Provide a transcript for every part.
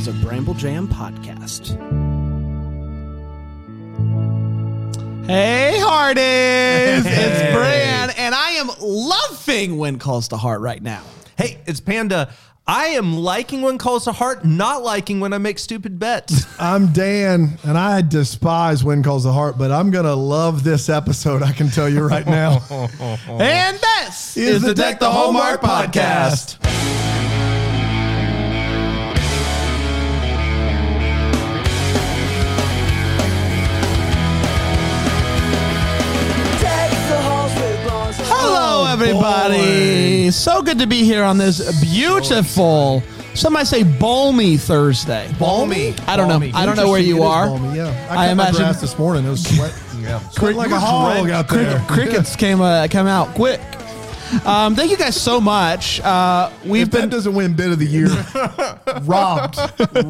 is a Bramble Jam podcast. Hey, Hearties! It's Bran, and I am loving When Calls to Heart right now. Hey, it's Panda. I am liking when calls to heart, not liking when I make stupid bets. I'm Dan, and I despise When Calls to Heart, but I'm gonna love this episode. I can tell you right now. And this Is the Deck the Hallmark podcast. Hello, everybody. So good to be here on this beautiful, some might say balmy Thursday. Balmy. I don't know. Balmy. I don't know where you it is are. balmy, yeah, I, I cut my imagine- grass this morning. It was sweat, sweating like a hog out there. Crickets came uh, come out quick. Um, thank you guys so much. Uh, we've If that been doesn't win bit of the year, robbed,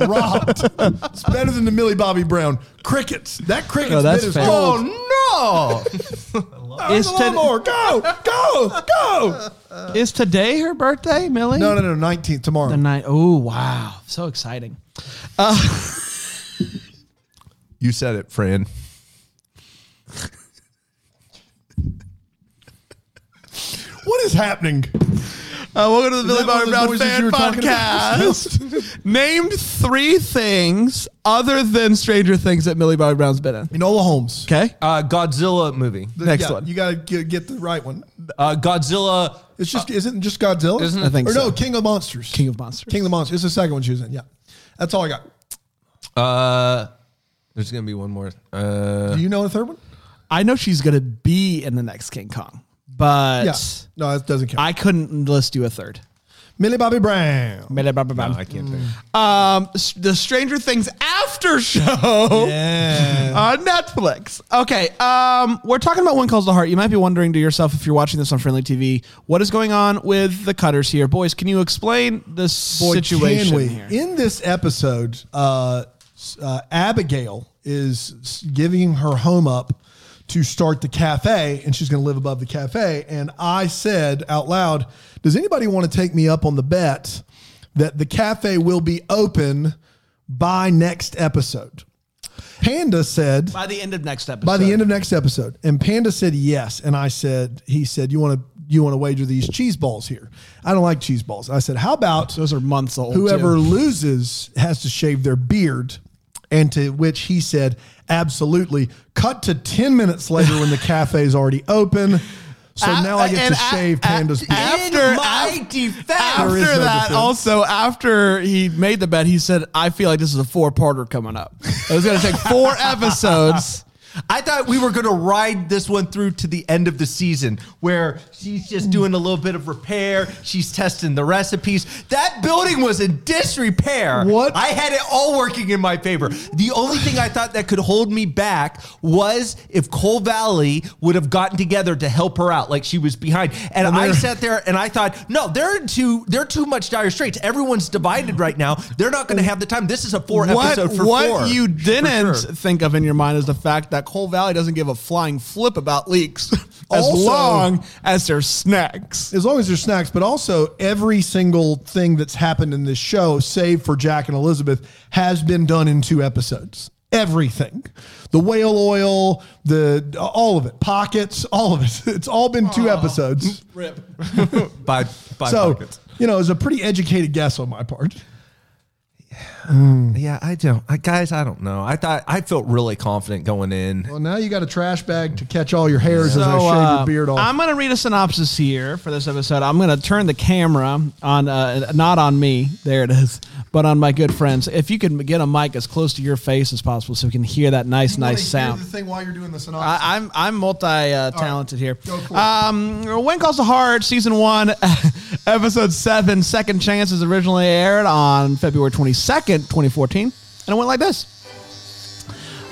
robbed. It's better than the Millie Bobby Brown crickets. That crickets Oh, that's bit is fair. gold. Oh is, There's a lot to- more. Go, go, go. is today her birthday, Millie? No, no, no. Nineteenth tomorrow. The night. Oh wow, so exciting. no! Uh, you said it, friend. What is happening? Uh, welcome to the Billy that Bobby Brown Fan were talking about? Podcast. Name three things other than Stranger Things that Millie Bobby Brown's been in. Enola Holmes. Okay. Uh, Godzilla movie. The, Next Yeah, one. You got to get, get the right one. Uh, Godzilla. It's just isn't it just Godzilla? Isn't it? I think or so. no, King of Monsters. King of Monsters. King of the Monsters. It's the second one she was in. Yeah, that's all I got. Uh, there's gonna be one more. Uh, Do you know a third one? I know she's gonna be in the next King Kong, but Yeah. No, it doesn't count. I couldn't list you a third. Millie Bobby Brown. Millie Bobby no, Brown. I can't think. Um, the Stranger Things after show Yeah. on Netflix. Okay, um, we're talking about When Calls the Heart. You might be wondering to yourself if you're watching this on Frndly TV, what is going on with the Cutters here, boys? Can you explain this Boy, situation can we? here? In this episode, uh, uh, Abigail is giving her home up to start the cafe, and she's going to live above the cafe. And I said out loud, "Does anybody want to take me up on the bet that the cafe will be open by next episode?" Panda said, By the end of next episode. by the end of next episode. And Panda said yes, and I said he said you want to you want to wager these cheese balls here. I don't like cheese balls. I said how about those are months old. whoever too. loses has to shave their beard. And to which he said, absolutely. Cut to 10 minutes later when the cafe is already open. So A- now I get and to a- shave a- Panda's beard. after- In my defense, After no that, defense. also after he made the bet, he said, "I feel like this is a four-parter coming up. It was going to take four episodes." I thought we were going to ride this one through to the end of the season where she's just hmm. doing a little bit of repair. She's testing the recipes. That building was in disrepair. What? I had it all working in my favor. The only thing I thought that could hold me back was if Coal Valley would have gotten together to help her out, like she was behind. And, I sat there and I thought, no, they're too they're too much dire straits. Everyone's divided right now. They're not going to have the time. This is a four what episode for what four. you didn't sure. think of in your mind is the fact that Coal Valley doesn't give a flying flip about leaks as Also- long as there's snacks. as long as there's snacks, but also every single thing that's happened in this show, save for Jack and Elizabeth, has been done in two episodes. Everything, the whale oil, the all of it, pockets, all of it. It's all been two episodes. Rip. by by So pockets. you know, it was a pretty educated guess on my part. Yeah, I don't, I, guys. I don't know. I thought I felt really confident going in. Well, now you got a trash bag to catch all your hairs as I So, shave uh, your beard off. I'm going to read a synopsis here for this episode. I'm going to turn the camera on, uh, not on me, there it is, but on my good friends. If you can get a mic as close to your face as possible so we can hear that nice, nice sound. The thing while you're doing the synopsis. I, I'm I'm multi uh, talented here. Go. Um, When Calls the Heart, season one, episode seven, Second Chances originally aired on February 22nd, 2014, and it went like this.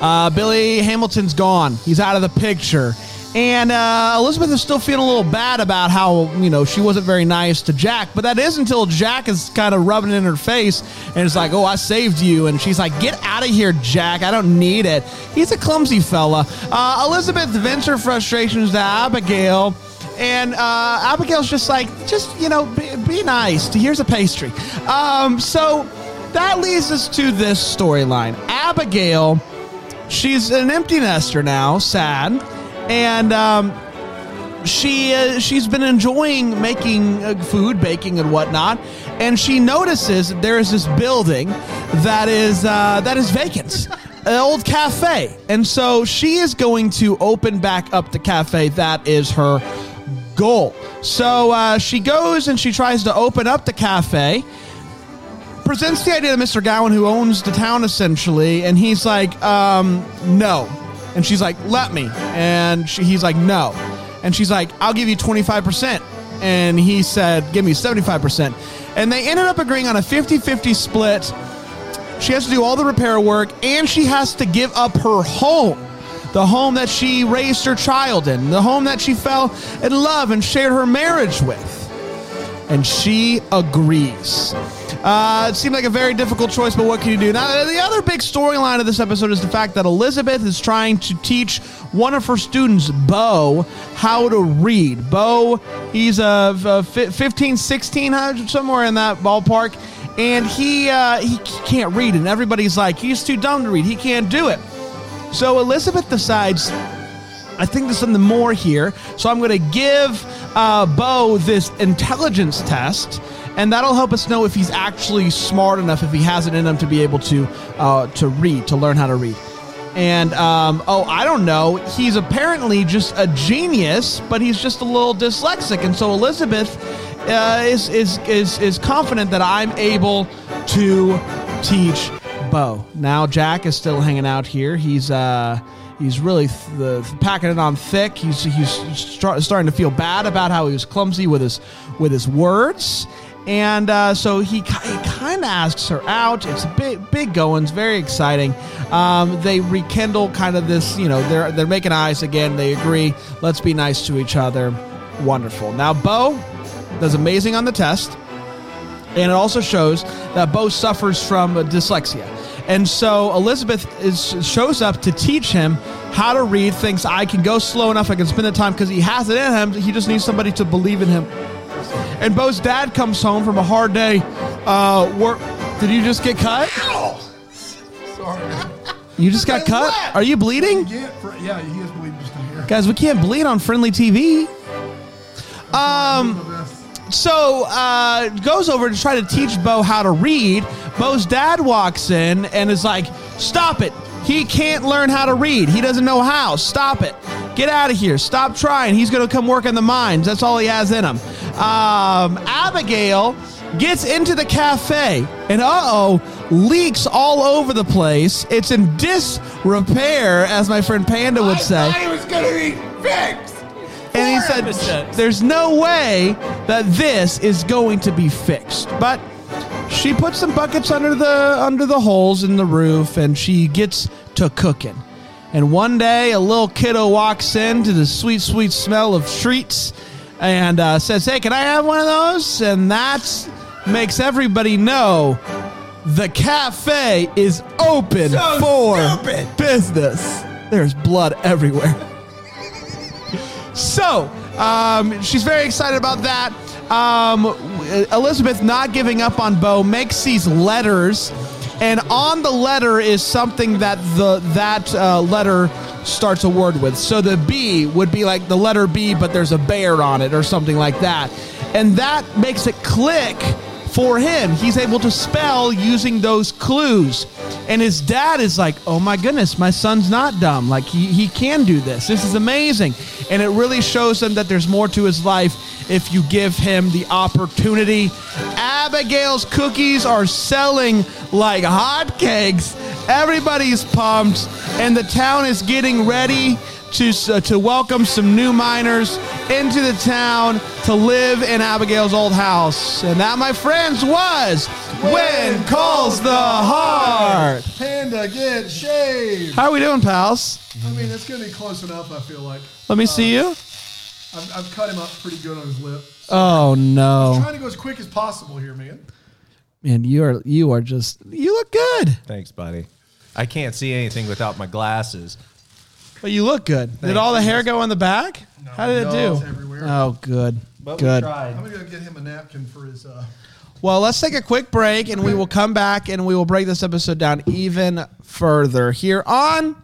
Uh, Billy Hamilton's gone. He's out of the picture. And uh, Elizabeth is still feeling a little bad about how, you know, she wasn't very nice to Jack. But that is until Jack is kind of rubbing it in her face and it's like, oh, I saved you. And she's like, get out of here, Jack. I don't need it. He's a clumsy fella. Uh, Elizabeth vents her frustrations to Abigail. And uh, Abigail's just like, just, you know, be, be nice. Here's a pastry. Um, so that leads us to this storyline. Abigail, she's an empty nester now, sad, and um, she uh, she's been enjoying making uh, food, baking, and whatnot, and she notices there is this building that is uh, that is vacant. An old cafe, and so she is going to open back up the cafe. That is her goal. So uh, she goes and she tries to open up the cafe, presents the idea to Mr. Gowen, who owns the town essentially, and he's like, um, no. And she's like, let me. And she, he's like, no. And she's like, I'll give you 25%. And he said, give me 75%. And they ended up agreeing on a 50 50 split. She has to do all the repair work, and she has to give up her home the home that she raised her child in, the home that she fell in love and shared her marriage with. And she agrees. Uh, it seemed like a very difficult choice, but what can you do? Now, the other big storyline of this episode is the fact that Elizabeth is trying to teach one of her students, Bo, how to read. Bo, he's a, a 15, 16, somewhere in that ballpark, and he uh, he can't read, and everybody's like, he's too dumb to read. He can't do it. So Elizabeth decides, I think there's something more here. So I'm going to give uh, Bo this intelligence test, and that'll help us know if he's actually smart enough, if he has it in him to be able to uh, to read, to learn how to read. And um, oh, I don't know. He's apparently just a genius, but he's just a little dyslexic. And so Elizabeth uh, is, is is is confident that I'm able to teach Bo. Now Jack is still hanging out here. He's uh he's really th- the, packing it on thick. He's he's start, starting to feel bad about how he was clumsy with his with his words. And uh, so he, he kind of asks her out. It's big, big goings, very exciting. Um, they rekindle kind of this, you know, they're they're making eyes again. They agree. Let's be nice to each other. Wonderful. Now Bo does amazing on the test. And it also shows that Bo suffers from dyslexia. And so Elizabeth is, shows up to teach him how to read, thinks I can go slow enough, I can spend the time because he has it in him. He just needs somebody to believe in him. And Bo's dad comes home from a hard day. Uh, work. Did you just get cut? Ow! Sorry. You just got cut? What? Are you bleeding? Yeah, yeah, he is bleeding just in here. Guys, we can't bleed on Frndly TV. Um, so uh, goes over to try to teach Bo how to read. Bo's dad walks in and is like, "Stop it! He can't learn how to read. He doesn't know how. Stop it! Get out of here! Stop trying. He's going to come work in the mines. That's all he has in him." Um, Abigail gets into the cafe and uh oh, leaks all over the place. It's in disrepair, as my friend Panda would say. it was gonna be fixed. And he said, episodes. There's no way that this is going to be fixed. But she puts some buckets under the under the holes in the roof and she gets to cooking. And one day a little kiddo walks in to the sweet, sweet smell of treats and uh, says, Hey, can I have one of those? And that makes everybody know the cafe is open So for stupid. business. There's blood everywhere. So, um, she's very excited about that. Um, Elizabeth not giving up on Bo makes these letters, and on the letter is something that the that uh, letter starts a word with. So the B would be like the letter B, but there's a bear on it or something like that, and that makes it click for him. He's able to spell using those clues. And his dad is like, oh my goodness, my son's not dumb. Like, he, he can do this. This is amazing. And it really shows him that there's more to his life if you give him the opportunity. Abigail's cookies are selling like hotcakes. Everybody's pumped. And the town is getting ready to, uh, to welcome some new miners into the town to live in Abigail's old house. And that, my friends, was When Calls the Heart. Panda, get shaved. How are we doing, pals? I mean, it's going to be close enough, I feel like. Let me see you. I've, I've cut him up pretty good on his lip. Oh no, I'm Trying to go as quick as possible here, man. man! You are you are just you look good, Thanks, buddy. I can't see anything without my glasses. But you look good. Did all the hair go on the back? How did it No, it's do? everywhere. Oh, good, But good. we tried. I'm going to get him a napkin for his. Uh, Well, let's take a quick break and we will come back and we will break this episode down even further here on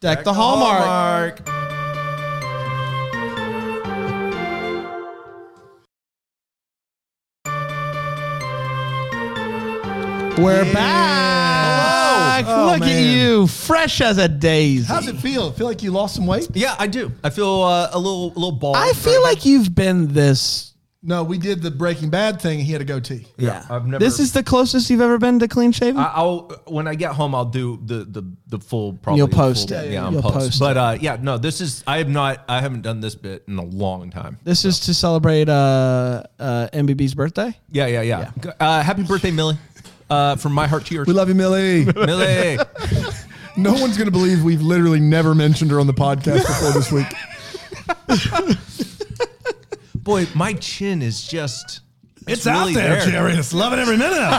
Deck, the, Hallmark. We're back. Hello. Oh, Look at man. you, fresh as a daisy. How's it feel? Feel like you lost some weight? Yeah, I do. I feel uh, a little, a little bald. I feel like you've been this. No, we did the Breaking Bad thing. He had a goatee. Yeah, I've never. This is the closest you've ever been to clean shaven. I- I'll when I get home, I'll do the the the full. Probably You'll the post full- it. Yeah, I'll You'll post. post But uh, yeah, no, this is. I have not. I haven't done this bit in a long time. this is to celebrate uh, uh, MBB's birthday. Yeah, yeah, yeah. Uh, happy birthday, Millie. Uh, from my heart to yours, We love you, Millie. Millie. no one's going to believe we've literally never mentioned her on the podcast before this week. Boy, my chin is just. It's, really there. Jarius. Love loving every minute. of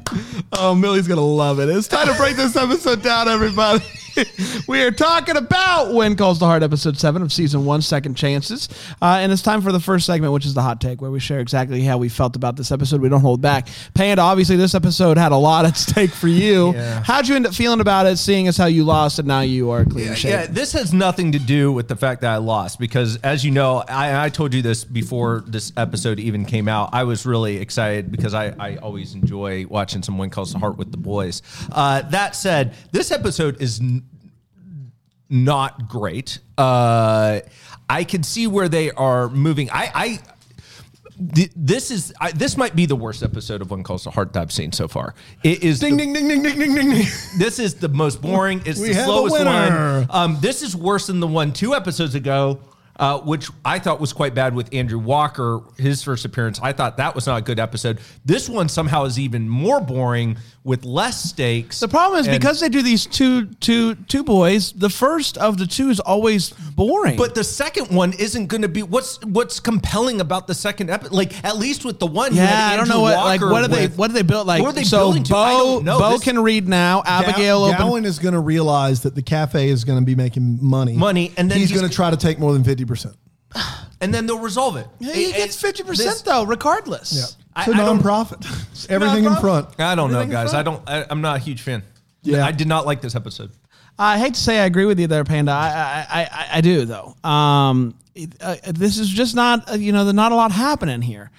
it. Oh, Millie's gonna love it. It's time to break this episode down, everybody. we are talking about When Calls the Heart, episode seven of season one, Second Chances, uh, and it's time for the first segment, which is the hot take, where we share exactly how we felt about this episode. We don't hold back. Panda, obviously, this episode had a lot at stake for you. Yeah. How'd you end up feeling about it, seeing as how you lost and now you are clean Yeah, shaven? this has nothing to do with the fact that I lost because, as you know, I, I told you this before this episode even came out. I was really excited because I, I always enjoy watching some When Calls the Heart with the boys. Uh, that said, this episode is not great. Uh, I can see where they are moving. I. I th- this is I, this might be the worst episode of When Calls the Heart that I've seen so far. It is ding, the- ding, ding, ding, ding, ding, ding, ding. this is the most boring. It's We the slowest one. Um, this is worse than the one two episodes ago, uh, which I thought was quite bad with Andrew Walker, his first appearance. I thought that was not a good episode. This one somehow is even more boring with less stakes. The problem is And- because they do these two, two, two boys. The first of the two is always boring. But the second one isn't going to be what's what's compelling about the second episode. Like at least with the one, you Yeah, had I don't know what like Walker what do they with- what do they build like What are they so building to? I Bo don't know. Bo This- can read now. Abigail open Gowen is going to realize that the cafe is going to be making money. Money, and then he's, he's- going to try to take more than 50%. and then they'll resolve it. Yeah, he It- gets it- fifty this- percent though, regardless. Yeah. I- It's a I don't- nonprofit. Everything in front. I don't know, Everything guys. fun? I don't. I, I'm not a huge fan. Yeah. I did not like this episode. I hate to say I agree with you there, Panda. I I, I, I, I do though. Um, it- uh, this is just not uh, you know, there's not a lot happening here.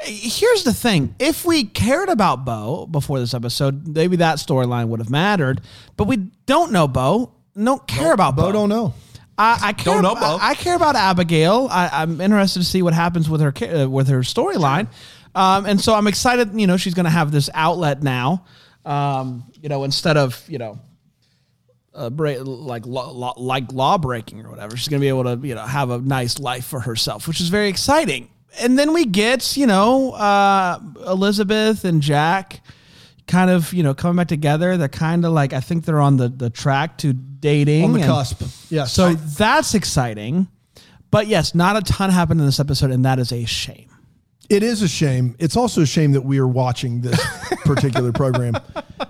Uh, Here's the thing: if we cared about Bo before this episode, maybe that storyline would have mattered. But we don't know Bo. Don't care about Bo. Bo don't know. I, I care. Don't know, Bo. I, I care about Abigail. I, I'm interested to see what happens with her ca- uh, with her storyline, um, and so I'm excited. You know, she's going to have this outlet now. Um, you know, instead of you know, uh, break, like law, law, like law breaking or whatever, she's going to be able to you know have a nice life for herself, which is very exciting. And then we get you know uh, Elizabeth and Jack kind of you know coming back together. They're kind of like I think they're on the the track to dating On the and- cusp. Yeah, so I- that's exciting. But yes, not a ton happened in this episode, and that is a shame. It is a shame. It's also a shame that we are watching this particular program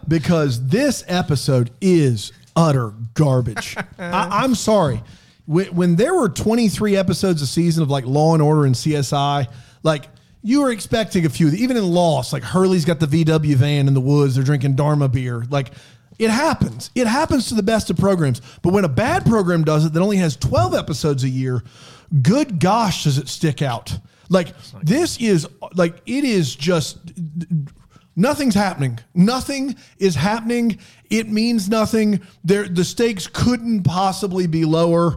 because this episode is utter garbage. I, I'm sorry. When, when there were 23 episodes a season of like Law and Order and CSI, like you were expecting a few. Even in Lost, like Hurley's got the VW van in the woods. They're drinking Dharma beer. Like it happens. It happens to the best of programs. But when a bad program does it that only has 12 episodes a year, good gosh, does it stick out. Like this is like it is just nothing's happening. Nothing is happening. It means nothing. There the stakes couldn't possibly be lower.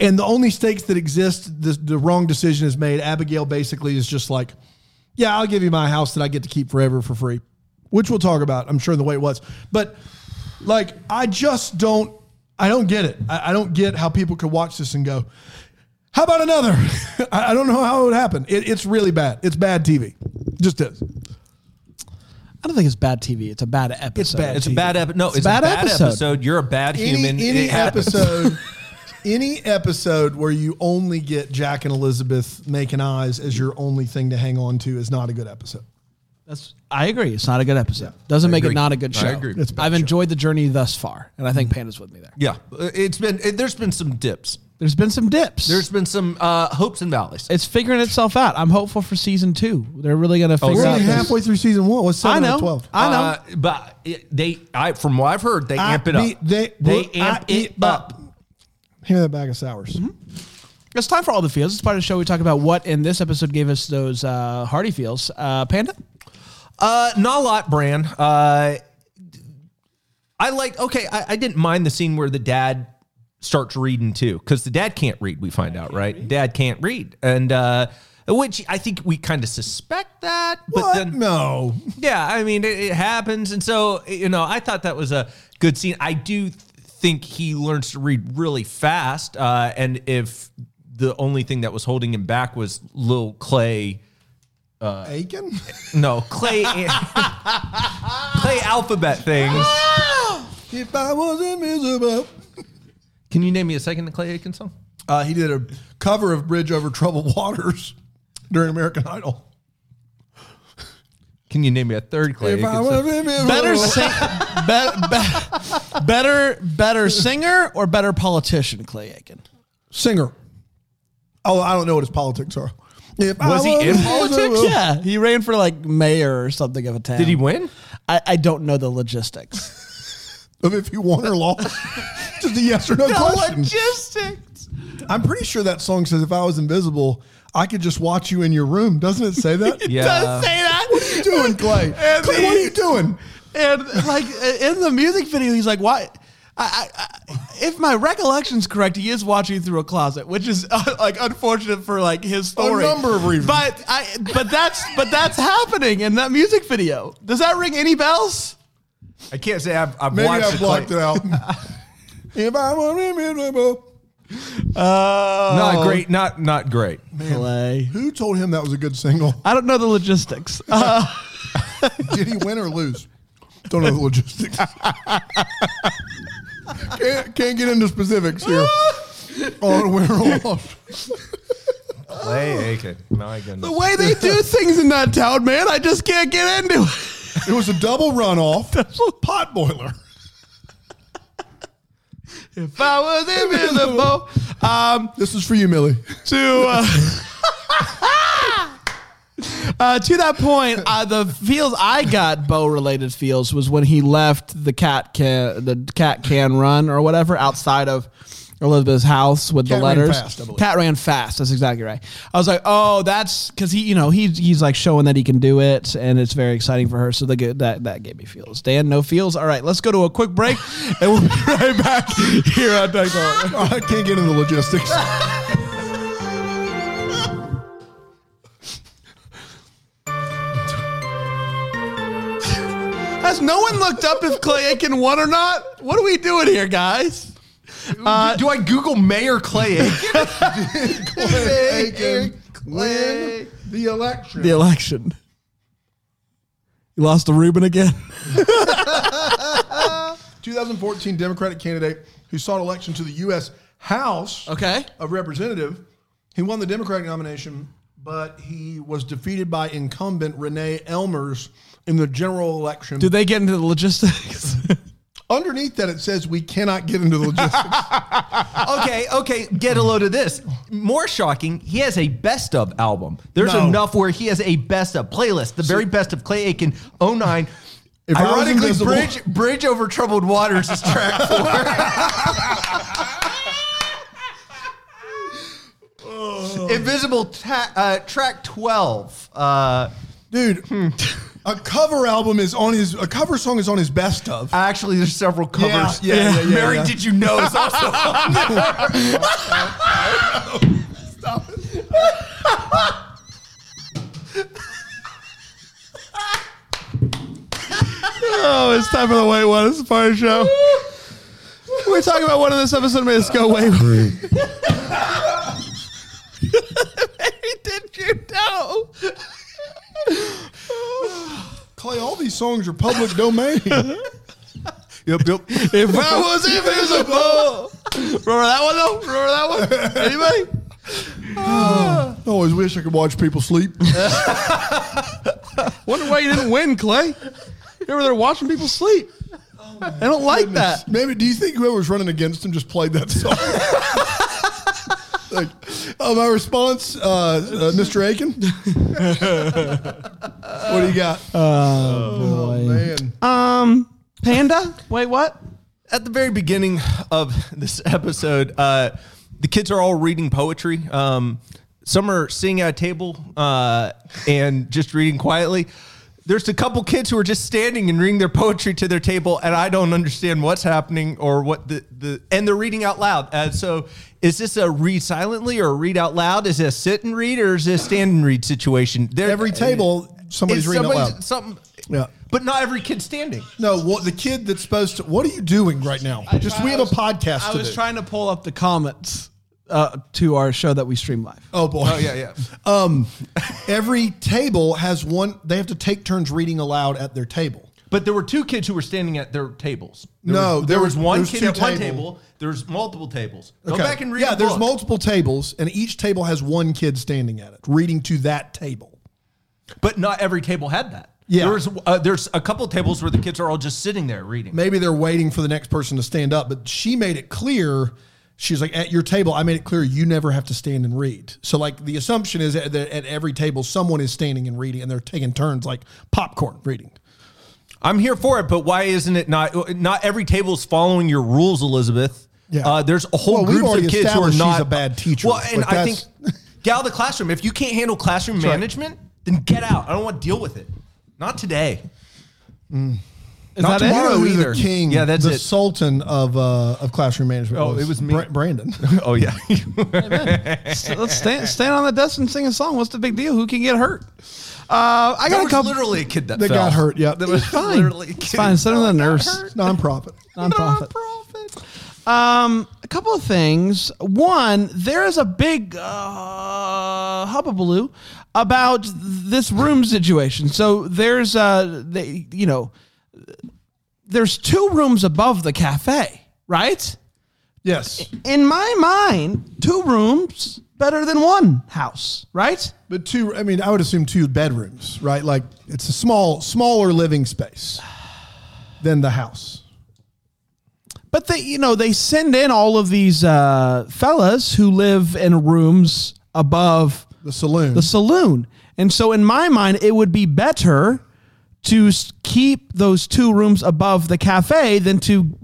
And the only stakes that exist, the, the wrong decision is made. Abigail basically is just like, yeah, I'll give you my house that I get to keep forever for free, which we'll talk about, I'm sure, the way it was. But like, I just don't, I don't get it. I, I don't get how people could watch this and go, how about another? I I don't know how it would happen. It, it's really bad. It's bad TV. Just is. I don't think it's bad TV. It's a bad episode. It's bad. It's a bad episode. No, it's, a bad a bad episode. episode. You're a bad human. Any, any It episode, any episode where you only get Jack and Elizabeth making eyes as your only thing to hang on to is not a good episode. That's, I agree. It's not a good episode. Doesn't make agree. it not a good show. I show. agree. It's a bad I've show. enjoyed the journey thus far, and I think Panda's with me there. Yeah, it's been. It, there's been some dips. There's been some dips. There's been some uh, hopes and valleys. it's figuring itself out. I'm hopeful for season two. They're really going to figure We're out. only this- halfway through season one. What's I seven out know. of twelve? I know. Uh, but it, they, I from what I've heard, they I amp it up. beat- they- they I amp eat it up. Hand me that bag of sours. Mm-hmm. It's time for all the feels. It's part of the show. We talk about what in this episode gave us those uh, hearty feels. Uh, Panda. Uh, not a lot, Bran. Uh, I like. Okay, I, I didn't mind the scene where the dad starts reading too, because the dad can't read. We find out, right? Dad can't read, and uh, which I think we kind of suspect that, but What? then no. yeah, I mean, it, it happens. And so, you know, I thought that was a good scene. I do th- think he learns to read really fast. Uh, and if the only thing that was holding him back was little Clay, Aiken? no, Clay, Clay alphabet things. if I was invisible. Can you name me a second Clay Aiken song? Uh, he did a cover of Bridge Over Troubled Waters during American Idol. Can you name me a third Clay If I was song? invisible. Better, sing, be, be- better, better singer or better politician, Clay Aiken. singer. Oh, I don't know what his politics are. If I Was he in politics? Yeah, he ran for like mayor or something of a town. Did he win? I, I don't know the logistics. Of if he won or lost. Just a yes or no, question. logistics. I'm pretty sure that song says if I was invisible, I could just watch you in your room. Doesn't it say that? Yeah. Does say that? What are you doing, Clay? And Clay, the- what are you doing? And like in the music video, he's like, "Why?" I, I, I, if my recollection's correct, he is watching through a closet, which is uh, like unfortunate for like his story. A number of reasons. But I, but that's but that's happening in that music video. Does that ring any bells? I can't say I've, I've Maybe watched I the blocked Clay- it out. if I was invisible. Oh, Not great. Not not great. Clay. Who told him that was a good single? I don't know the logistics. Uh, Did he win or lose? Don't know the logistics. can't, can't get into specifics here on win or loss. Clay Aiken. My goodness. the way they do things in that town, man, I just can't get into it. It was a double runoff That's a pot boiler. If I was invisible, um, This is for you, Millie. to uh, uh, to that point, uh, the feels I got Bo related feels was when he left the cat can the cat can run or whatever outside of Elizabeth's house with Cat the ran letters. fast, I cat ran fast. That's exactly right. I was like, oh, that's because he, you know, he's he's like showing that he can do it, and it's very exciting for her. So the, that that gave me feels. Dan, no feels. All right, let's go to a quick break, and we'll be right back here on Tech Talk. I can't get into the logistics. Has no one looked up if Clay Aiken won or not? What are we doing here, guys? Uh, do, do I Google Mayor Clay Aiken? Aiken win the election. The election. You lost to Ruben again. 2014 Democratic candidate who sought election to the U.S. House Okay. of Representative. He won the Democratic nomination, but he was defeated by incumbent Renee Ellmers in the general election. Do they get into the logistics? Underneath that, it says we cannot get into the logistics. okay, okay, get a load of this. More shocking, he has a best of album. There's No. enough where he has a best of playlist, the very best of Clay Aiken 09. If Ironically, Bridge, Bridge Over Troubled Waters is track four. Invisible ta- uh, track 12. Uh, Dude, a cover album is on his, a cover song is on his best of. actually, there's several covers. Yeah, yeah, yeah, yeah, Mary, yeah. did you know is also on there. oh, it's time for the white one. It's a party show. We're talking about one of this episode made us go way. Mary, did you know? Clay, all these songs are public domain. yep, yep. If I was invisible. Remember that one though? Remember that one? Anybody? I always wish I could watch people sleep. Wonder why you didn't win, Clay. You were there watching people sleep. I don't like that. Maybe, do you think whoever was running against him just played that song? like, oh, my response, uh, uh, Mr. Aiken. what do you got? Oh, boy. man. Um, Panda? Wait, what? At the very beginning of this episode, uh, the kids are all reading poetry. Um, some are sitting at a table uh, and just reading quietly. There's a couple kids who are just standing and reading their poetry to their table, and I don't understand what's happening or what the, the and they're reading out loud. Uh, so, is this a read silently or a read out loud? Is it a sit and read or is it a stand and read situation? They're, Every table, somebody's it's reading out loud. Something, Yeah. but not every kid standing. No, what the kid that's supposed to. What are you doing right now? Just we have a podcast I to was do. trying to pull up the comments uh, to our show that we stream live. Oh boy. Oh yeah, yeah. Um, every table has one. They have to take turns reading aloud at their table. But there were two kids who were standing at their tables. There No, was, there there was were- one was kid at one table. table. There's multiple tables. Go Okay. back and read. Yeah, the there's book. multiple tables, and each table has one kid standing at it, reading to that table. but not every table had that. Yeah. there was. Uh, there's a couple tables where the kids are all just sitting there reading. Maybe they're waiting for the next person to stand up, but she made it clear. She's like, at your table, I made it clear you never have to stand and read. So, like, the assumption is that at every table, someone is standing and reading, and they're taking turns, like popcorn reading. I'm here for it, but why isn't it not? Not every table is following your rules, Elizabeth. Yeah. Uh, there's a whole Well, group of kids who are not she's a bad teacher. Well, and I think that's- get out of the classroom. If you can't handle classroom management, then get out. I don't want to deal with it. Not today. Is Not that it? tomorrow. You either. The king, Yeah, that's the it. sultan of uh, of classroom management. Oh, was it was me. Bra- Brandon. Oh yeah. So let's stand, stand on the desk and sing a song. What's the big deal? Who can get hurt? Uh, I There got a couple. literally a kid that That fell. got hurt. Yeah, There was fine. literally a It's fine. Send him to the nurse. hurt. nonprofit. Nonprofit. Um, a couple of things. One, there is a big uh, hubbubaloo about this room situation. So there's uh, they, you know, there's two rooms above the cafe, right? Yes, In my mind, two rooms better than one house, right? but two. I mean, I would assume two bedrooms, right? Like it's a small, smaller living space than the house. But they, you know, they send in all of these uh, fellas who live in rooms above The saloon. the saloon. And so, in my mind, it would be better to keep those two rooms above the cafe than to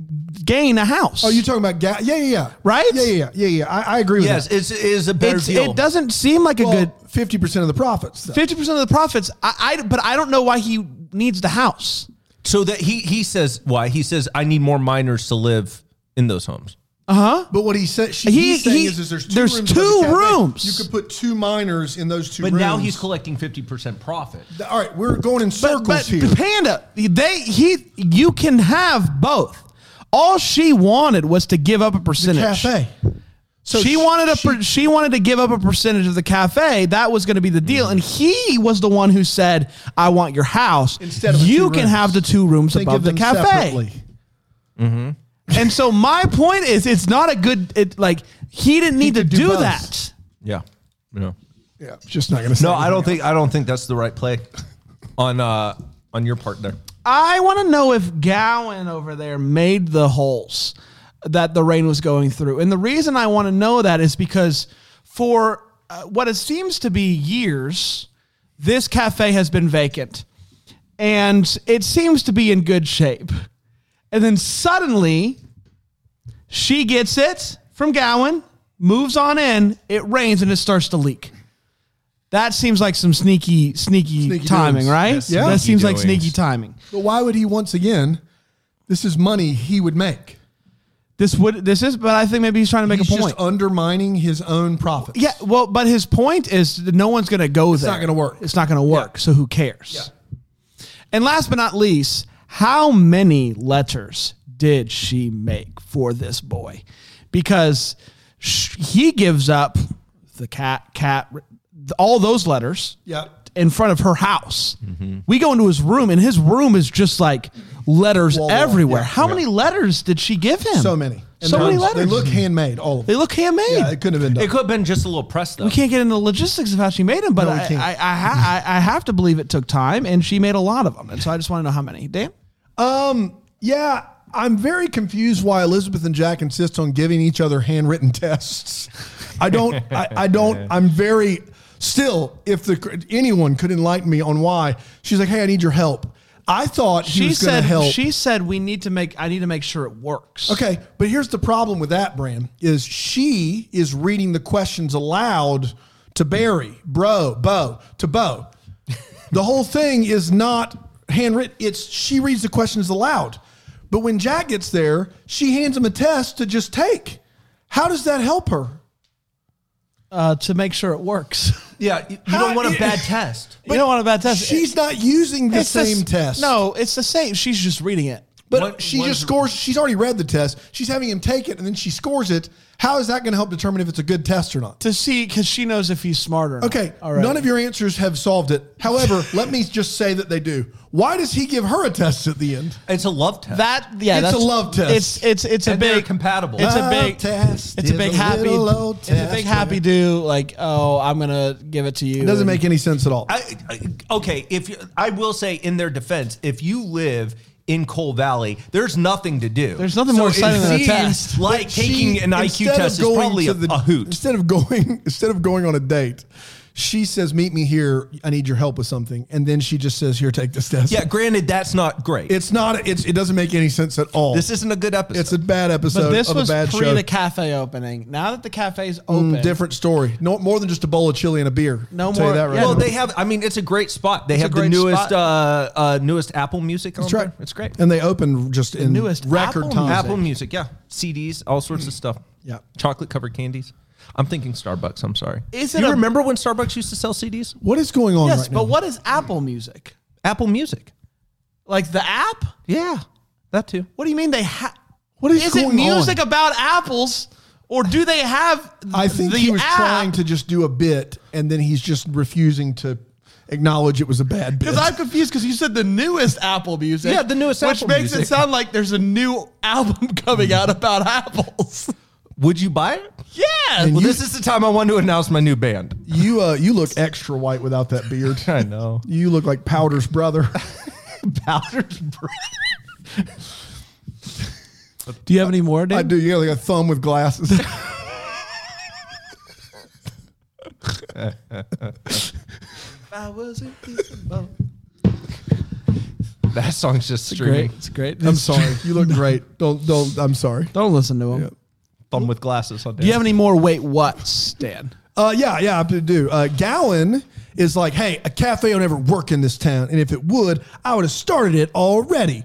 gain a house. oh, you're talking about ga- Yeah, yeah, yeah. Right? Yeah, yeah, yeah, yeah. yeah. I, I agree with Yes, that. it's, it is a better It's, deal. it doesn't seem like a good fifty percent of the profits. though. fifty percent of the profits. I, I, but I don't know why he needs the house. So that he he says why he says I need more minors to live in those homes. Uh-huh. But what he said, she, He- he's saying he- is, is there's two there's rooms above the two cafe. rooms. You could put two minors in those two But rooms. now he's collecting fifty percent profit. All right, we're going in But, circles but here. Panda, they he you can have both. All she wanted was to give up a percentage. Of cafe. So she wanted a per, she wanted to give up a percentage of the cafe. That was going to be the deal, and he was the one who said, "I want your house. Instead of the you two can rooms. have the two rooms Think above of the them cafe." separately. And so my point is, it's not a good. It like he didn't need to could do do, both. that. Yeah. Yeah. Yeah, just not going to. Say. No, I don't think I don't think that's the right play on uh on your part there. I want to know if Gowen over there made the holes that the rain was going through. And the reason I want to know that is because for uh, what it seems to be years, this cafe has been vacant and it seems to be in good shape. And then suddenly she gets it from Gowen, moves on in, it rains and it starts to leak. That seems like some sneaky, sneaky, Sneaky timing, doings. right? Yes. Yeah. That Sneaky seems like doings. sneaky timing. But why would he once again? This is money he would make. This would this is, but I think maybe he's trying to make He's a point. just undermining his own profits. yeah, well, but his point is that no one's going to go there. It's not gonna work. It's not going to work. So who cares? And last but not least, how many letters did she make for this boy? Because sh- he gives up the cat, cat, all those letters. Yeah. in front of her house. We go into his room, and his room is just like letters Wall to wall, everywhere. yeah. How many letters did she give him? So many. And so many letters. They look handmade. All of them. They look handmade. Yeah, it couldn't have been done. It could have been just a little press though. we can't get into the logistics of how she made them, but No, I. I, I, ha- I, I have to believe it took time, and she made a lot of them. And so I just want to know how many. Dan? Um, yeah, I'm very confused why Elizabeth and Jack insist on giving each other handwritten tests. I don't. I, I don't. I'm very still. If the anyone could enlighten me on why she's like, hey, I need your help. I thought he She was said help. she said we need to make I need to make sure it works. Okay, but here's the problem with that, Bran, is she is reading the questions aloud to Barry, bro, Bo, to Bo. the whole thing is not handwritten. It's she reads the questions aloud. But when Jack gets there, she hands him a test to just take. How does that help her? Uh, to make sure it works. Yeah, you don't want a bad test. you don't want a bad test. She's not using the It's same s- test. No, it's the same. She's just reading it. But What- she what just is- scores. She's already read the test. She's having him take it, and then she scores it. How is that going to help determine if it's a good test or not? To see because she knows if he's smarter. Okay, none of your answers have solved it. However, let me just say that they do. Why does he give her a test at the end? It's a love test. that yeah, It's a love test. It's it's it's a And they're big compatible. It's a big test It's a big a happy. little It's a big happy where- do like oh I'm gonna give it to you. It doesn't and- make any sense at all. I, I- okay, if you, I will say in their defense, if you live in Coal Valley, there's nothing to do. There's nothing more exciting than a test. Like But she- taking an IQ instead of test is going probably to a, the- a hoot. Instead of going, instead of going on a date, she says, "Meet me here. I need your help with something," and then she just says, "Here, take this test." Yeah, granted, that's not great. it's not. It's it doesn't make any sense at all. this isn't a good episode. it's a bad episode But this of was a bad pre show. the cafe opening. Now that the cafe's open, Mm, different story. No more than just a bowl of chili and a beer. No I'll tell you more- that right yeah, now. well, they have. I mean, it's a great spot. They It's a have the great newest, spot. uh, uh, newest Apple Music. That's on right. there. It's great. And they open just in newest record Apple time. Apple Music, yeah, CDs, all sorts of stuff. Yeah. chocolate covered candies. I'm thinking Starbucks. I'm sorry. Is Do it you a- remember when Starbucks used to sell CDs? What is going on yes, right but now? what is Apple Music? Apple Music. Like the app? Yeah, that too. What do you mean they have? What is Is it going music on? about apples, or do they have? I think the he was app? trying to just do a bit, and then he's just refusing to acknowledge it was a bad bit. Because I'm confused because you said the newest Apple Music. Yeah, the newest Apple music. which Apple makes it Music. sound like there's a new album coming out about apples. Would you buy it? yeah. And Well, you- this is the time I want to announce my new band. you uh, you look extra white without that beard. I know. You look like Powder's brother. Powder's brother. do you have any more, dude? I do. You got like a thumb with glasses. I was invisible. That song's just Great. streaming. It's great. I'm sorry. You look great. Don't don't. I'm sorry. Don't listen to him. Yeah. With glasses on. Do you have any more wait what's, Dan? Uh, yeah, yeah, I do. Uh, Gowen is like, hey, a cafe don't ever work in this town, and if it would, I would have started it already,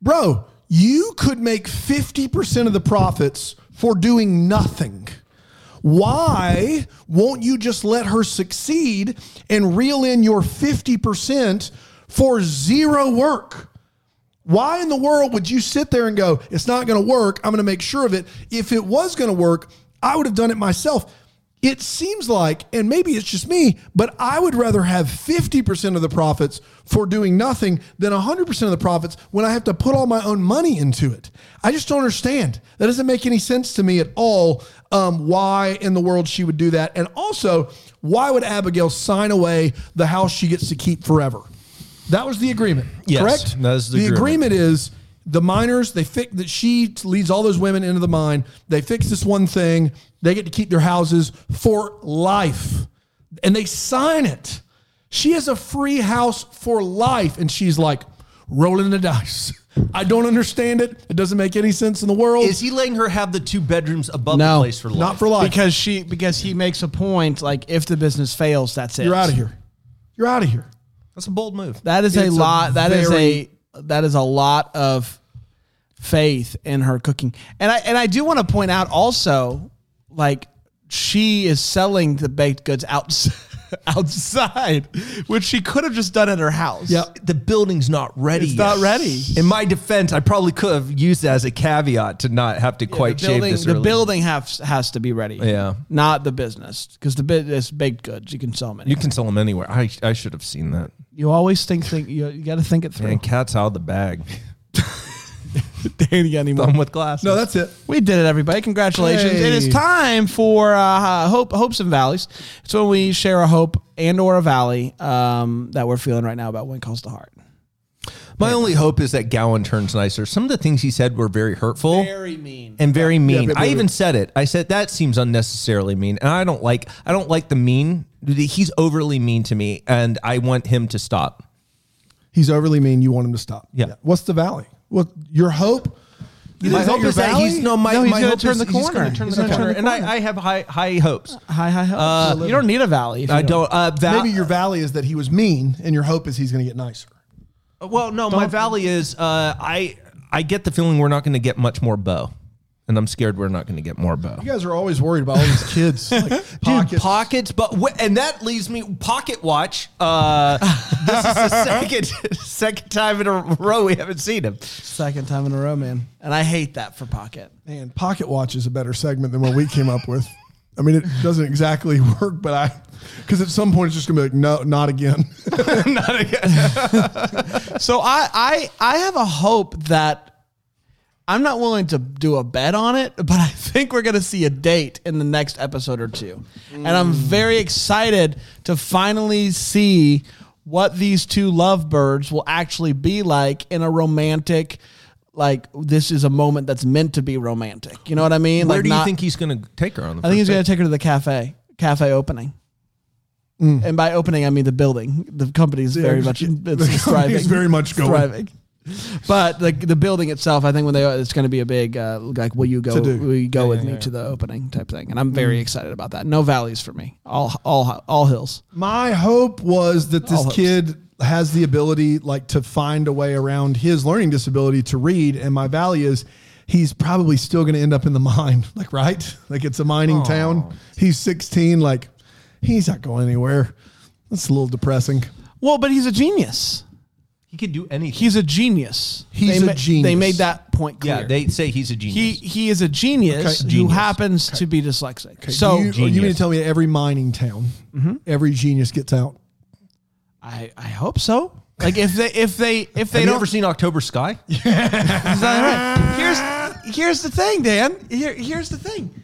bro. You could make fifty percent of the profits for doing nothing. Why won't you just let her succeed and reel in your fifty percent for zero work? Why in the world would you sit there and go, it's not going to work? I'm going to make sure of it. If it was going to work, I would have done it myself. It seems like, and maybe it's just me, but I would rather have 50% of the profits for doing nothing than 100% of the profits when I have to put all my own money into it. I just don't understand. That doesn't make any sense to me at all. Um, why in the world she would do that? And also, why would Abigail sign away the house she gets to keep forever? That was the agreement, Yes, correct? that is the agreement. agreement. is the miners. They fix that she leads all those women into the mine. They fix this one thing. They get to keep their houses for life, and they sign it. She has a free house for life, and she's like rolling the dice. I don't understand it. It doesn't make any sense in the world. Is he letting her have the two bedrooms above No. the place for life? Not for life. Because she because he makes a point like if the business fails, that's it. You're out of here. You're out of here. That's a bold move. That is a It's a lot. That is a that is a lot of faith in her cooking. And I and I do want to point out also, like she is selling the baked goods outside, outside, which she could have just done at her house. Yeah. The building's not ready. It's yet. not ready. In my defense, I probably could have used that as a caveat to not have to quite the shave this the early. building has has to be ready. Yeah. not the business because the business baked goods you can sell them. You can sell them anywhere. I, I should have seen that. You always think think you, you got to think it through. And cat's out of the bag. Dan, you got any more? Thumb with glasses. No, that's it. We did it, everybody. Congratulations. Hey. It is time for uh, hope, hopes and valleys. It's when we share a hope and or a valley um, that we're feeling right now about when it calls to heart. My only hope is that Gowen turns nicer. Some of the things he said were very hurtful. Very mean. and very mean. but- I even said it. I said that seems unnecessarily mean, and I don't like. I don't like the mean. He's overly mean to me, and I want him to stop. He's overly mean. You want him to stop. Yeah. What's the valley? What your hope? My Is hope your is that valley? he's no. My, No, he's my gonna hope turn is the he's corner. gonna turn He's the gonna turn corner, and I. I have high high hopes. High, high hopes. Uh, you don't need a valley. if you I don't. Uh, Val- Maybe your valley is that he was mean, and your hope is he's going to get nicer. Well, no, my valley is. Uh, I I get the feeling we're not going to get much more bow, and I'm scared we're not going to get more bow. You guys are always worried about all these kids. Like Dude, pockets. pockets, but wh- and that leaves me pocket watch. Uh, this is the second second time in a row we haven't seen him. Second time in a row, man. And I hate that for Pocket. Man, pocket watch is a better segment than what we came up with. I mean, it doesn't exactly work, but I, because at some point it's just to be like, no, not again. not again. So I, I I have a hope that I'm not willing to do a bet on it, but I think we're to see a date in the next episode or two. And I'm very excited to finally see what these two lovebirds will actually be like in a romantic like this is a moment that's meant to be romantic. You know what I mean? Where like do you not- think he's going to take her on? The I think he's going to take her to the cafe, cafe opening. And by opening, I mean the building. The company's very Yeah, much the it's company's thriving. very much going. thriving. But the the building itself, I think when they it's going to be a big uh, like, will you go? To. Will you go Yeah, with yeah, me yeah. to the opening type thing? And I'm very excited about that. No valleys for me. All all all hills. My hope was that this All hopes. kid has the ability, like, to find a way around his learning disability to read. And my valley is he's probably still going to end up in the mine, like, right? Like, it's a mining town. He's 16. Like, he's not going anywhere. That's a little depressing. Well, but he's a genius. He could do anything. He's a genius. He's they a ma- genius. They made that point clear. yeah, they say he's a genius. he he is a genius Okay. who Genius. happens to be dyslexic. So you, you mean to tell me every mining town, mm-hmm. every genius gets out? I I hope so. Like if they if they if they Have you don't ever seen October Sky? Is that right? Here's here's the thing, Dan. Here here's the thing.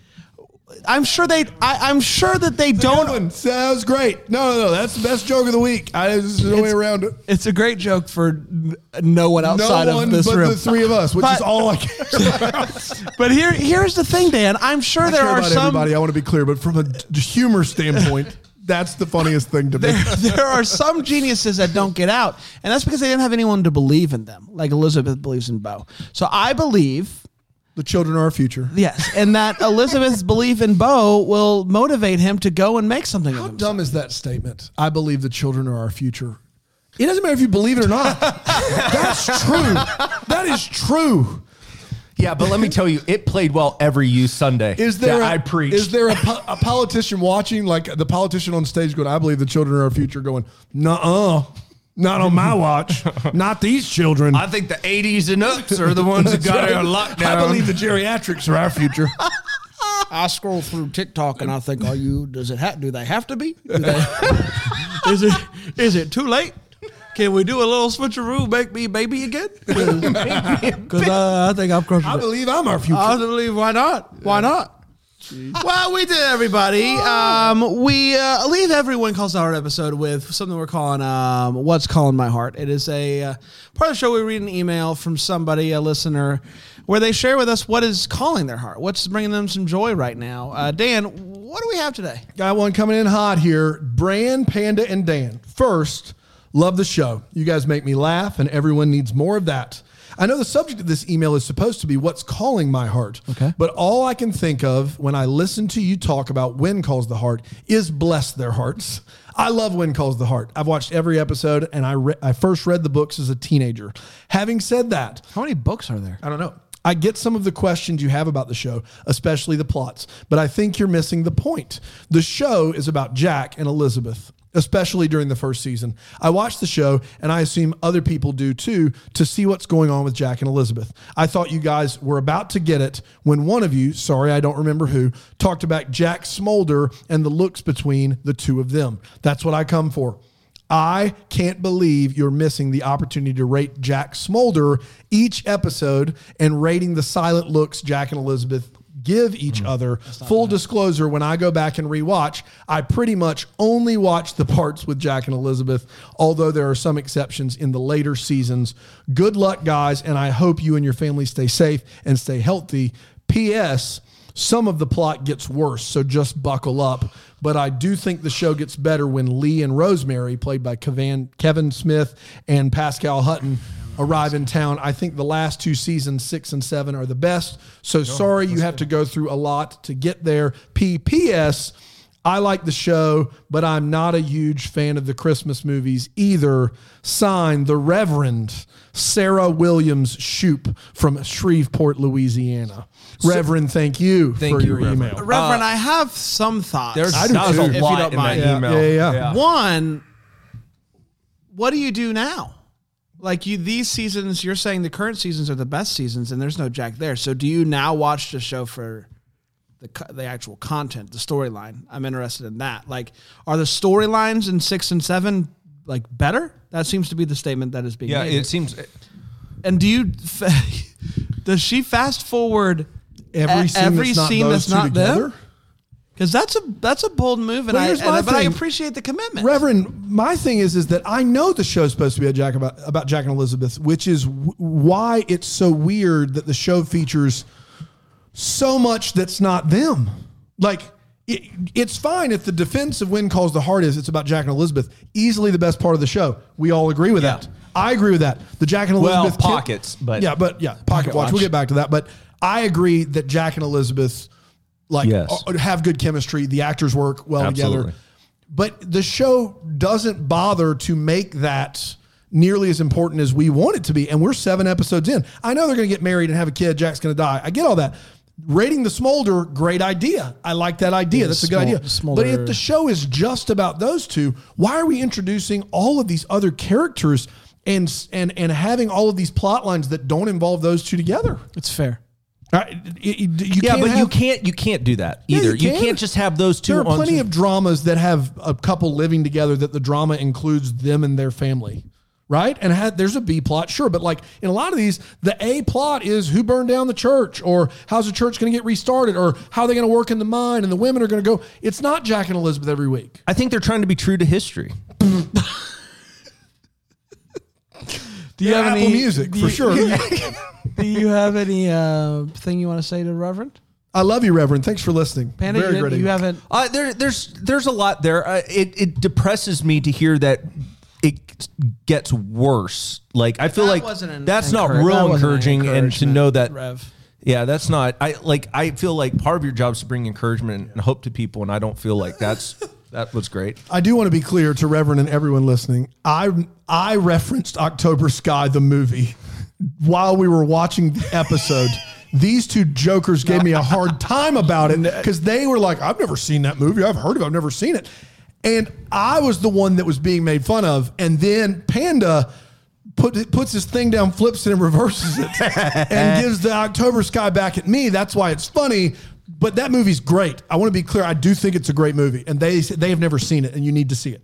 I'm sure they. I, I'm sure that they don't. Don't. Sounds great. No, no, no. That's the best joke of the week. I, there's no way It's- around it. It's a great joke for n- no one outside no one of this but room. the three of us, which is all I care about. But here here's the thing, Dan. I'm sure I there care are about some. everybody. I want to be clear, but from a d- humor standpoint, that's the funniest thing to me. There, there are some geniuses that don't get out, and that's because they didn't have anyone to believe in them, like Elizabeth believes in Bo. So I believe The children are our future. Yes, and that Elizabeth's belief in Bo will motivate him to go and make something of How himself. dumb is that statement? I believe the children are our future. It doesn't matter if you believe it or not. that's true. That is true. Yeah, but let me tell you, it played well every youth Sunday. Is there that a, I preached? Is there a, po- a politician watching, like the politician on stage going, I believe the children are our future, going, nuh-uh, not on my watch. not these children. I think the 80s and ups are the ones that got it on lockdown. I believe the geriatrics are our future. I scroll through TikTok and I think, are you? Does it have? Do they have to be? They- is it? Is it too late? Can we do a little switcheroo, make me baby again? Because uh, I think I'm crushing I it. believe I'm our future. I believe. Why not? Why not? Well, we did, everybody. Um, we uh, leave every When Calls the Heart episode with something we're calling um, What's Calling My Heart. It is a uh, part of the show we read an email from somebody, a listener, where they share with us what is calling their heart, what's bringing them some joy right now. Uh, Dan, what do we have today? Got one coming in hot here. Bran Panda, and Dan. First, love the show. You guys make me laugh, and everyone needs more of that. I know the subject of this email is supposed to be what's calling my heart. Okay. But all I can think of when I listen to you talk about when calls the heart is bless their hearts. I love When Calls the Heart. I've watched every episode, and I re- I first read the books as a teenager. Having said that, How many books are there? I don't know. I get some of the questions you have about the show, especially the plots, but I think you're missing the point. The show is about Jack and Elizabeth, especially during the first season. I watched the show, and I assume other people do too, to see what's going on with Jack and Elizabeth. I thought you guys were about to get it when one of you, sorry, I don't remember who, talked about Jack Smolder and the looks between the two of them. That's what I come for. I can't believe you're missing the opportunity to rate Jack Smolder each episode and rating the silent looks Jack and Elizabeth give each other. Full disclosure: when I go back and rewatch, I pretty much only watch the parts with Jack and Elizabeth. Although there are some exceptions in the later seasons. Good luck, guys, and I hope you and your family stay safe and stay healthy. P.S. Some of the plot gets worse, so just buckle up. But I do think the show gets better when Lee and Rosemary, played by Kavan, Kavan Smith and Pascale Hutton, arrive in town. I think the last two seasons, six and seven, are the best. So sorry you have to go through a lot to get there. P.P.S. I like the show, but I'm not a huge fan of the Christmas movies either. Signed, the Reverend Sarah Williams Shoop from Shreveport, Louisiana. Reverend, thank you Thank for you, your Reverend. email. Reverend, uh, I have some thoughts. There's I do that was too. a If you lot don't in mind. that Yeah, email. yeah, yeah. One, what do you do now? Like you, these seasons, you're saying the current seasons are the best seasons, and there's no Jack there. So do you now watch the show for the the actual content, the storyline? I'm interested in that. Like, are the storylines in six and seven like better? That seems to be the statement that is being made. Yeah, made. it seems. and do you does she fast forward Every scene every that's not scene those that's two not together? them? Because that's a that's a bold move, and But I here's and- my but I appreciate the commitment. Reverend, my thing is is that I know the show's supposed to be a Jack about about Jack and Elizabeth, which is w- why it's so weird that the show features so much that's not them. Like it, it's fine if the defense of When Calls the Heart is it's about Jack and Elizabeth, easily the best part of the show. We all agree with Yeah. that. I agree with that. The Jack and Well, Elizabeth kid- pockets, but- yeah, but yeah, pocket, watch. watch. We'll get back to that, but I agree that Jack and Elizabeth like Yes. uh, have good chemistry. The actors work well together. But the show doesn't bother to make that nearly as important as we want it to be. And we're seven episodes in. I know they're going to get married and have a kid. Jack's going to die. I get all that. Rating the smolder, great idea. I like that idea. That's a good idea. Smolder- But if the show is just about those two, why are we introducing all of these other characters and and and having all of these plot lines that don't involve those two together? It's fair. Uh, you Yeah, but you can't you can't do that Yeah, either. you you, can. can't just have those two. There are plenty of dramas that have a couple living together that the drama includes them and their family, right? And had, there's a B plot, sure, but like in a lot of these, the A plot is who burned down the church, or how's the church going to get restarted, or how are they going to work in the mine, and the women are going to go. It's not Jack and Elizabeth every week. I think they're trying to be true to history. Do you Yeah, have Apple any Music do for you- sure. Do you have any uh, thing you want to say to the Reverend I love you, Reverend. Thanks for listening. Panda? Very you, great. you haven't. Uh, there, there's there's a lot there. Uh, it it depresses me to hear that it gets worse. Like I feel That like wasn't an that's not encourage- that real wasn't an encouraging, and to encouragement, know that. Rev. Yeah, that's not. I like. I feel like part of your job is to bring encouragement and hope to people, and I don't feel like that's that was great. I do want to be clear to Reverend and everyone listening. I I referenced October Sky the movie while we were watching the episode. These two jokers gave me a hard time about it because they were like, "I've never seen that movie. I've heard of it. I've never seen it." And I was the one that was being made fun of. And then Panda put, puts his thing down, flips it, and reverses it, and gives the October Sky back at me. That's why it's funny. But that movie's great. I want to be clear. I do think it's a great movie, and they they have never seen it, and you need to see it.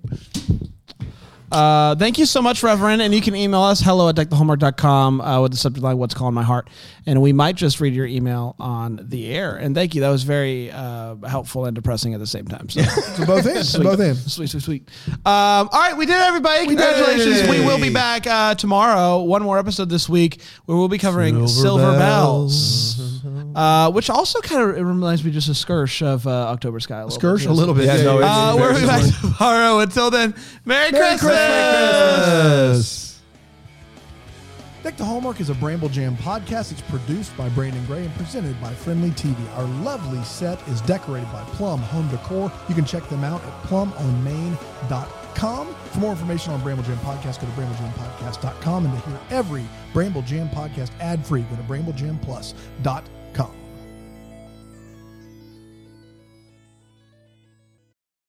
Uh, thank you so much, Reverend. And you can email us hello at deckthehallmark.com uh, with the subject line, What's Calling My Heart. And we might just read your email on the air. And thank you. That was very uh, helpful and depressing at the same time. So. Both ends. Sweet. both ends. Sweet, sweet, sweet. Um, all right, we did it, everybody. Congratulations. it. We will be back uh, tomorrow. One more episode this week where we'll be covering Silver, Bells, uh, which also kind of reminds me just a skirsh of uh, October Sky. A little Skirsh bit. a little bit. Yeah, no, it's- Uh, we'll be back tomorrow. Until then, Merry, Merry Christmas. Christmas. Deck the Hallmark is a Bramble Jam podcast. It's produced by Brandon Gray and presented by Frndly TV. Our lovely set is decorated by Plum Home Decor. You can check them out at plumonmain.com. For more information on Bramble Jam Podcast, go to bramblejamPodcast.com. And to hear every Bramble Jam podcast ad free, go to bramblejamplus.com. Come.